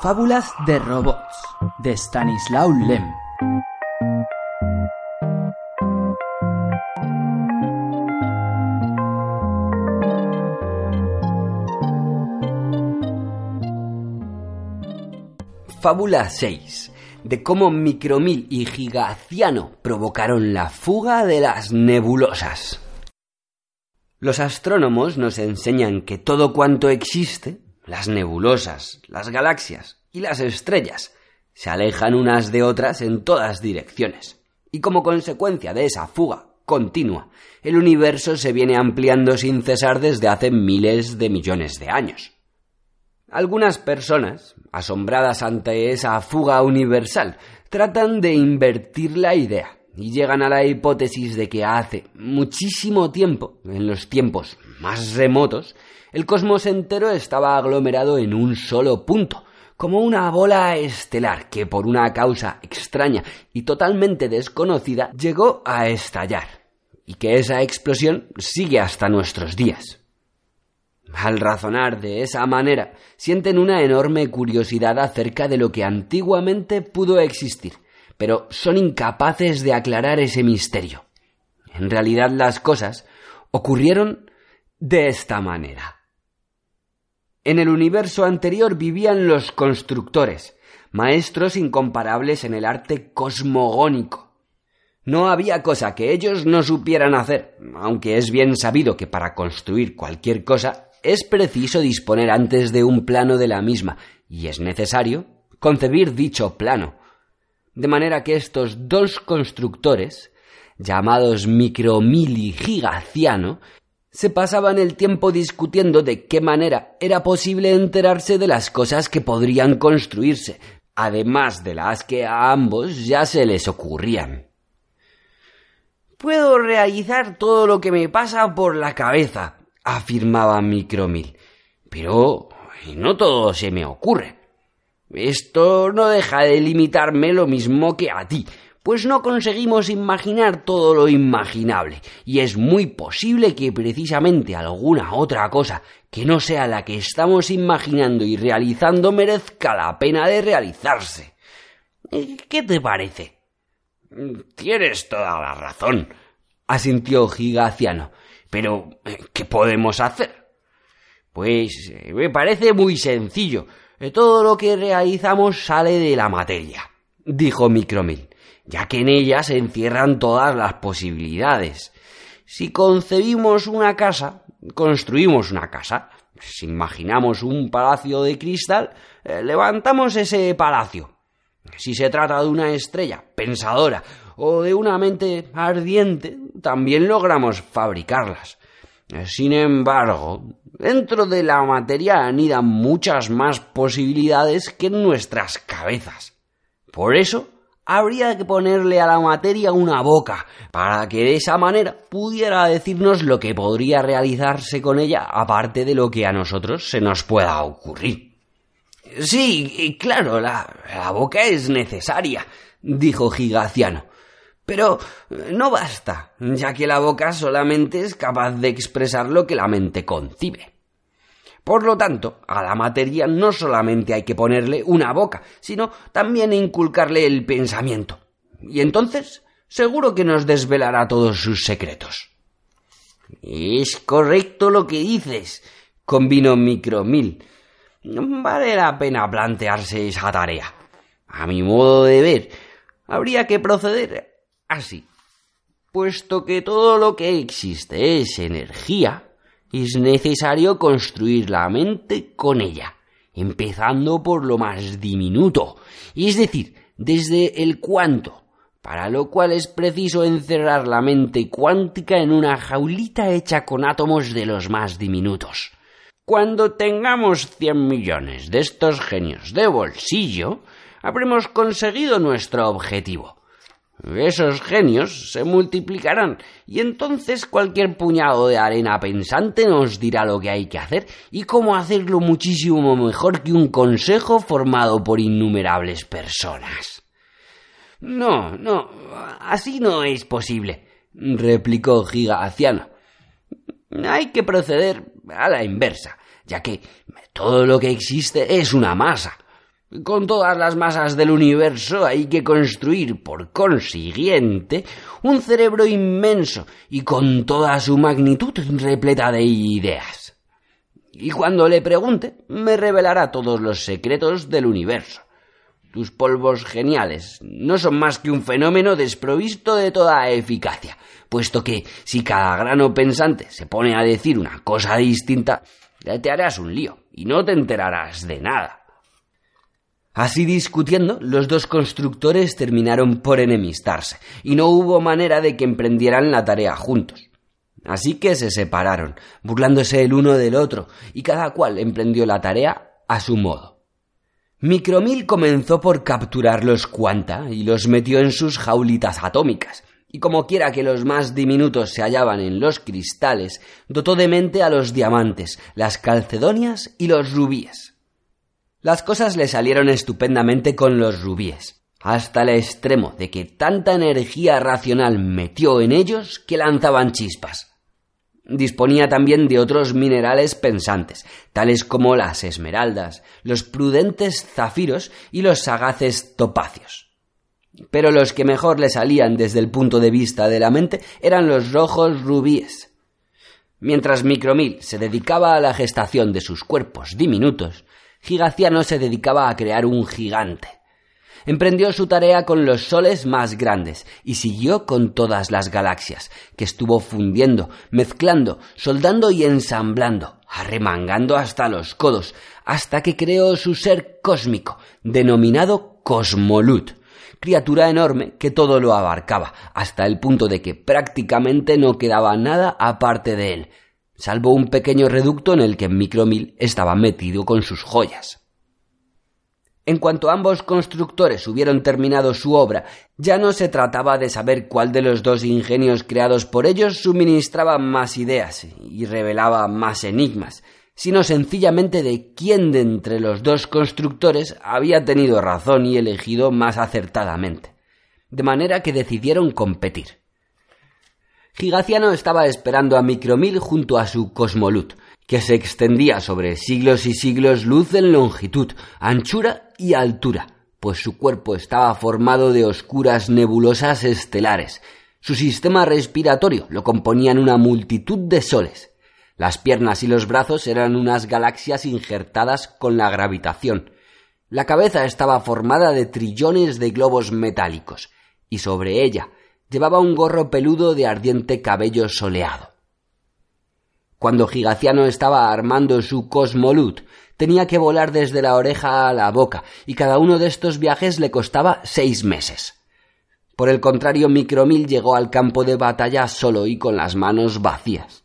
Fábulas de robots de Stanislaw Lem. Fábula 6. De cómo Micromil y Gigaciano provocaron la fuga de las nebulosas. Los astrónomos nos enseñan que todo cuanto existe, las nebulosas, las galaxias y las estrellas, se alejan unas de otras en todas direcciones. Y como consecuencia de esa fuga continua, el universo se viene ampliando sin cesar desde hace miles de millones de años. Algunas personas, asombradas ante esa fuga universal, tratan de invertir la idea y llegan a la hipótesis de que hace muchísimo tiempo, en los tiempos más remotos, el cosmos entero estaba aglomerado en un solo punto, como una bola estelar que por una causa extraña y totalmente desconocida llegó a estallar, y que esa explosión sigue hasta nuestros días. Al razonar de esa manera, sienten una enorme curiosidad acerca de lo que antiguamente pudo existir, pero son incapaces de aclarar ese misterio. En realidad las cosas ocurrieron de esta manera. En el universo anterior vivían los constructores, maestros incomparables en el arte cosmogónico. No había cosa que ellos no supieran hacer, aunque es bien sabido que para construir cualquier cosa es preciso disponer antes de un plano de la misma, y es necesario concebir dicho plano. De manera que estos dos constructores, llamados Micromil y Gigaciano, se pasaban el tiempo discutiendo de qué manera era posible enterarse de las cosas que podrían construirse, además de las que a ambos ya se les ocurrían. Puedo realizar todo lo que me pasa por la cabeza, afirmaba Micromil. Pero no todo se me ocurre. Esto no deja de limitarme lo mismo que a ti, pues no conseguimos imaginar todo lo imaginable, y es muy posible que precisamente alguna otra cosa que no sea la que estamos imaginando y realizando merezca la pena de realizarse. ¿Qué te parece? Tienes toda la razón, asintió Gigaciano. Pero, ¿qué podemos hacer? Pues me parece muy sencillo. Todo lo que realizamos sale de la materia, dijo Micromil, ya que en ella se encierran todas las posibilidades. Si concebimos una casa, construimos una casa. Si imaginamos un palacio de cristal, levantamos ese palacio. Si se trata de una estrella pensadora o de una mente ardiente, también logramos fabricarlas. Sin embargo, dentro de la materia anidan muchas más posibilidades que en nuestras cabezas. Por eso, habría que ponerle a la materia una boca, para que de esa manera pudiera decirnos lo que podría realizarse con ella, aparte de lo que a nosotros se nos pueda ocurrir. Sí, claro, la, la boca es necesaria, dijo Gigaciano. Pero no basta, ya que la boca solamente es capaz de expresar lo que la mente concibe. Por lo tanto, a la materia no solamente hay que ponerle una boca, sino también inculcarle el pensamiento. Y entonces, seguro que nos desvelará todos sus secretos. Es correcto lo que dices, convino Micromil. Vale la pena plantearse esa tarea. A mi modo de ver, habría que proceder así. Puesto que todo lo que existe es energía, es necesario construir la mente con ella, empezando por lo más diminuto, es decir, desde el cuánto, para lo cual es preciso encerrar la mente cuántica en una jaulita hecha con átomos de los más diminutos. Cuando tengamos cien millones de estos genios de bolsillo, habremos conseguido nuestro objetivo. Esos genios se multiplicarán y entonces cualquier puñado de arena pensante nos dirá lo que hay que hacer y cómo hacerlo muchísimo mejor que un consejo formado por innumerables personas. No, no, así no es posible, replicó Gigaciano. Hay que proceder a la inversa, ya que todo lo que existe es una masa. Con todas las masas del universo hay que construir, por consiguiente, un cerebro inmenso y con toda su magnitud repleta de ideas. Y cuando le pregunte, me revelará todos los secretos del universo. Tus polvos geniales no son más que un fenómeno desprovisto de toda eficacia, puesto que si cada grano pensante se pone a decir una cosa distinta, te harás un lío y no te enterarás de nada. Así discutiendo, los dos constructores terminaron por enemistarse, y no hubo manera de que emprendieran la tarea juntos. Así que se separaron, burlándose el uno del otro, y cada cual emprendió la tarea a su modo. Micromil comenzó por capturar los cuanta y los metió en sus jaulitas atómicas, y como quiera que los más diminutos se hallaban en los cristales, dotó de mente a los diamantes, las calcedonias y los rubíes. Las cosas le salieron estupendamente con los rubíes, hasta el extremo de que tanta energía racional metió en ellos que lanzaban chispas. Disponía también de otros minerales pensantes, tales como las esmeraldas, los prudentes zafiros y los sagaces topacios. Pero los que mejor le salían desde el punto de vista de la mente eran los rojos rubíes. Mientras Micromil se dedicaba a la gestación de sus cuerpos diminutos, Gigaciano se dedicaba a crear un gigante. Emprendió su tarea con los soles más grandes y siguió con todas las galaxias, que estuvo fundiendo, mezclando, soldando y ensamblando, arremangando hasta los codos, hasta que creó su ser cósmico, denominado Cosmolut, criatura enorme que todo lo abarcaba, hasta el punto de que prácticamente no quedaba nada aparte de él, salvo un pequeño reducto en el que Micromil estaba metido con sus joyas. En cuanto ambos constructores hubieron terminado su obra, ya no se trataba de saber cuál de los dos ingenios creados por ellos suministraba más ideas y revelaba más enigmas, sino sencillamente de quién de entre los dos constructores había tenido razón y elegido más acertadamente. De manera que decidieron competir. Gigaciano estaba esperando a Micromil junto a su Cosmolut, que se extendía sobre siglos y siglos luz en longitud, anchura y altura, pues su cuerpo estaba formado de oscuras nebulosas estelares. Su sistema respiratorio lo componían una multitud de soles. Las piernas y los brazos eran unas galaxias injertadas con la gravitación. La cabeza estaba formada de trillones de globos metálicos, y sobre ella llevaba un gorro peludo de ardiente cabello soleado. Cuando Gigaciano estaba armando su Cosmolut, tenía que volar desde la oreja a la boca, y cada uno de estos viajes le costaba seis meses. Por el contrario, Micromil llegó al campo de batalla solo y con las manos vacías.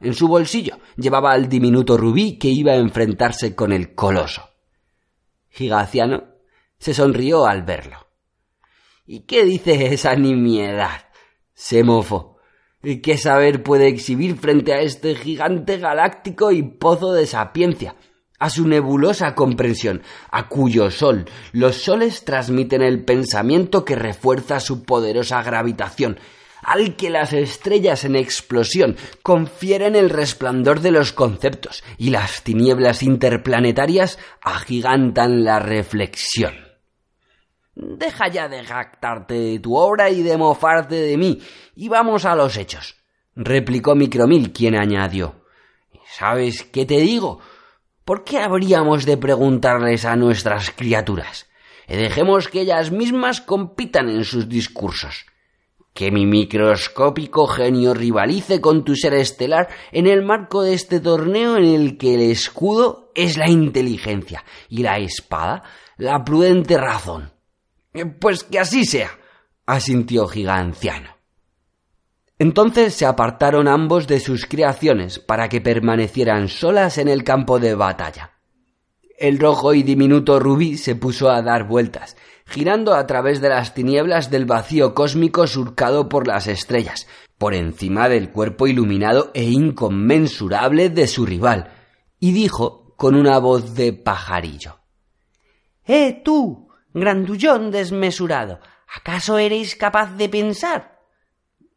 En su bolsillo llevaba al diminuto rubí que iba a enfrentarse con el coloso. Gigaciano se sonrió al verlo. ¿Y qué dice esa nimiedad? Se mofó. ¿Y qué saber puede exhibir frente a este gigante galáctico y pozo de sapiencia? a su nebulosa comprensión, a cuyo sol los soles transmiten el pensamiento que refuerza su poderosa gravitación, al que las estrellas en explosión confieren el resplandor de los conceptos y las tinieblas interplanetarias agigantan la reflexión. Deja ya de jactarte de tu obra y de mofarte de mí, y vamos a los hechos, replicó Micromil, quien añadió. ¿Sabes qué te digo? ¿Por qué habríamos de preguntarles a nuestras criaturas? Dejemos que ellas mismas compitan en sus discursos. Que mi microscópico genio rivalice con tu ser estelar en el marco de este torneo en el que el escudo es la inteligencia y la espada la prudente razón. Eh, pues que así sea, asintió Giganciano. Entonces se apartaron ambos de sus creaciones para que permanecieran solas en el campo de batalla. El rojo y diminuto rubí se puso a dar vueltas, girando a través de las tinieblas del vacío cósmico surcado por las estrellas, por encima del cuerpo iluminado e inconmensurable de su rival, y dijo con una voz de pajarillo ¡Eh, tú! Grandullón desmesurado. ¿Acaso eres capaz de pensar?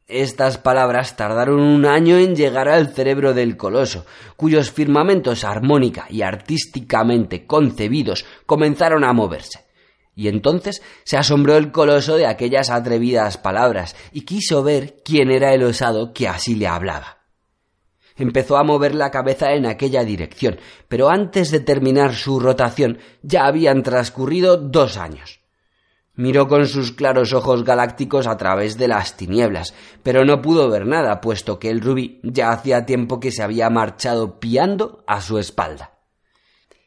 Estas palabras tardaron un año en llegar al cerebro del coloso, cuyos firmamentos armónica y artísticamente concebidos comenzaron a moverse. Y entonces se asombró el coloso de aquellas atrevidas palabras y quiso ver quién era el osado que así le hablaba. Empezó a mover la cabeza en aquella dirección, pero antes de terminar su rotación ya habían transcurrido dos años. Miró con sus claros ojos galácticos a través de las tinieblas, pero no pudo ver nada, puesto que el rubí ya hacía tiempo que se había marchado piando a su espalda.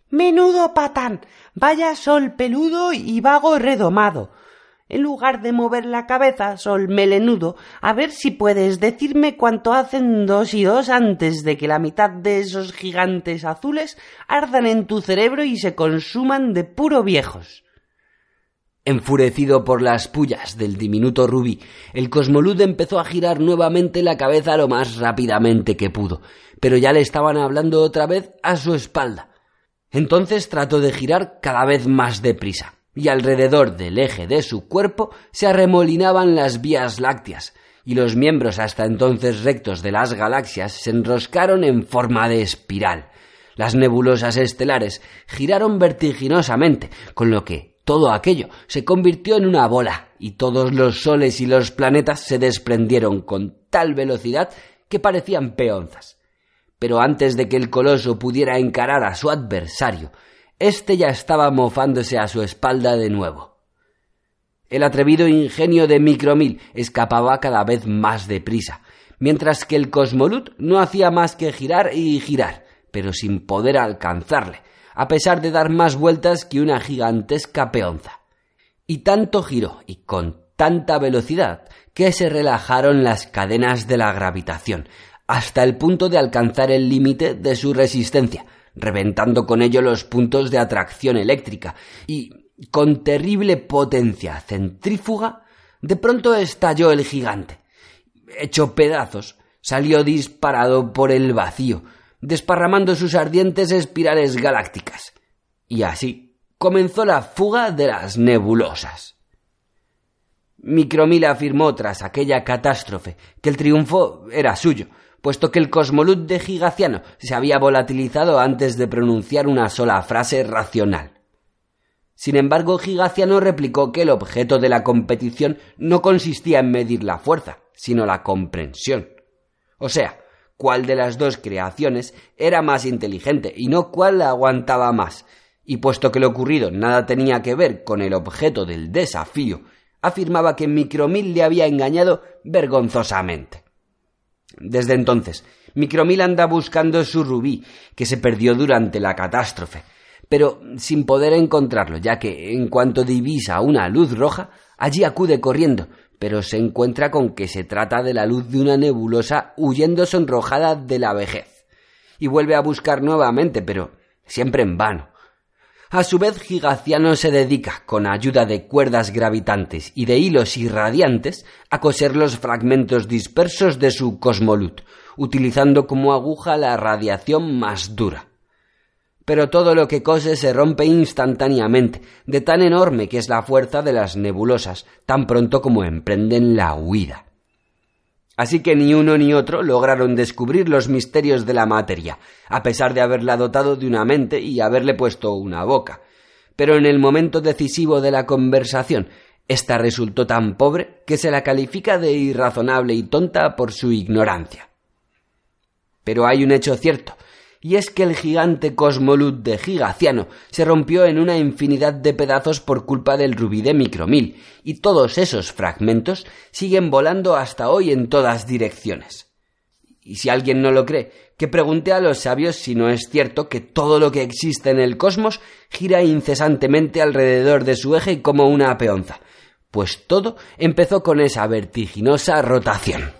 Menudo patán. Vaya sol peludo y vago redomado. En lugar de mover la cabeza, sol melenudo, a ver si puedes decirme cuánto hacen dos y dos antes de que la mitad de esos gigantes azules ardan en tu cerebro y se consuman de puro viejos. Enfurecido por las pullas del diminuto rubí, el cosmolud empezó a girar nuevamente la cabeza lo más rápidamente que pudo, pero ya le estaban hablando otra vez a su espalda. Entonces trató de girar cada vez más deprisa, y alrededor del eje de su cuerpo se arremolinaban las vías lácteas, y los miembros hasta entonces rectos de las galaxias se enroscaron en forma de espiral. Las nebulosas estelares giraron vertiginosamente, con lo que todo aquello se convirtió en una bola y todos los soles y los planetas se desprendieron con tal velocidad que parecían peonzas. Pero antes de que el coloso pudiera encarar a su adversario, éste ya estaba mofándose a su espalda de nuevo. El atrevido ingenio de Micromil escapaba cada vez más deprisa, mientras que el cosmolut no hacía más que girar y girar, pero sin poder alcanzarle, a pesar de dar más vueltas que una gigantesca peonza. Y tanto giró y con tanta velocidad que se relajaron las cadenas de la gravitación, hasta el punto de alcanzar el límite de su resistencia, reventando con ello los puntos de atracción eléctrica, y con terrible potencia centrífuga, de pronto estalló el gigante. Hecho pedazos, salió disparado por el vacío, desparramando sus ardientes espirales galácticas. Y así comenzó la fuga de las nebulosas. Micromil afirmó tras aquella catástrofe que el triunfo era suyo, puesto que el cosmolut de Gigaciano se había volatilizado antes de pronunciar una sola frase racional. Sin embargo, Gigaciano replicó que el objeto de la competición no consistía en medir la fuerza, sino la comprensión. O sea, cuál de las dos creaciones era más inteligente y no cuál aguantaba más. Y puesto que lo ocurrido nada tenía que ver con el objeto del desafío, afirmaba que Micromil le había engañado vergonzosamente. Desde entonces, Micromil anda buscando su rubí, que se perdió durante la catástrofe, pero sin poder encontrarlo, ya que en cuanto divisa una luz roja, allí acude corriendo, pero se encuentra con que se trata de la luz de una nebulosa huyendo sonrojada de la vejez. Y vuelve a buscar nuevamente, pero siempre en vano. A su vez, Gigaciano se dedica, con ayuda de cuerdas gravitantes y de hilos irradiantes, a coser los fragmentos dispersos de su cosmolut, utilizando como aguja la radiación más dura pero todo lo que cose se rompe instantáneamente, de tan enorme que es la fuerza de las nebulosas, tan pronto como emprenden la huida. Así que ni uno ni otro lograron descubrir los misterios de la materia, a pesar de haberla dotado de una mente y haberle puesto una boca. Pero en el momento decisivo de la conversación, ésta resultó tan pobre que se la califica de irrazonable y tonta por su ignorancia. Pero hay un hecho cierto, y es que el gigante cosmolut de Gigaciano se rompió en una infinidad de pedazos por culpa del rubí de Micromil, y todos esos fragmentos siguen volando hasta hoy en todas direcciones. Y si alguien no lo cree, que pregunte a los sabios si no es cierto que todo lo que existe en el cosmos gira incesantemente alrededor de su eje como una peonza, pues todo empezó con esa vertiginosa rotación.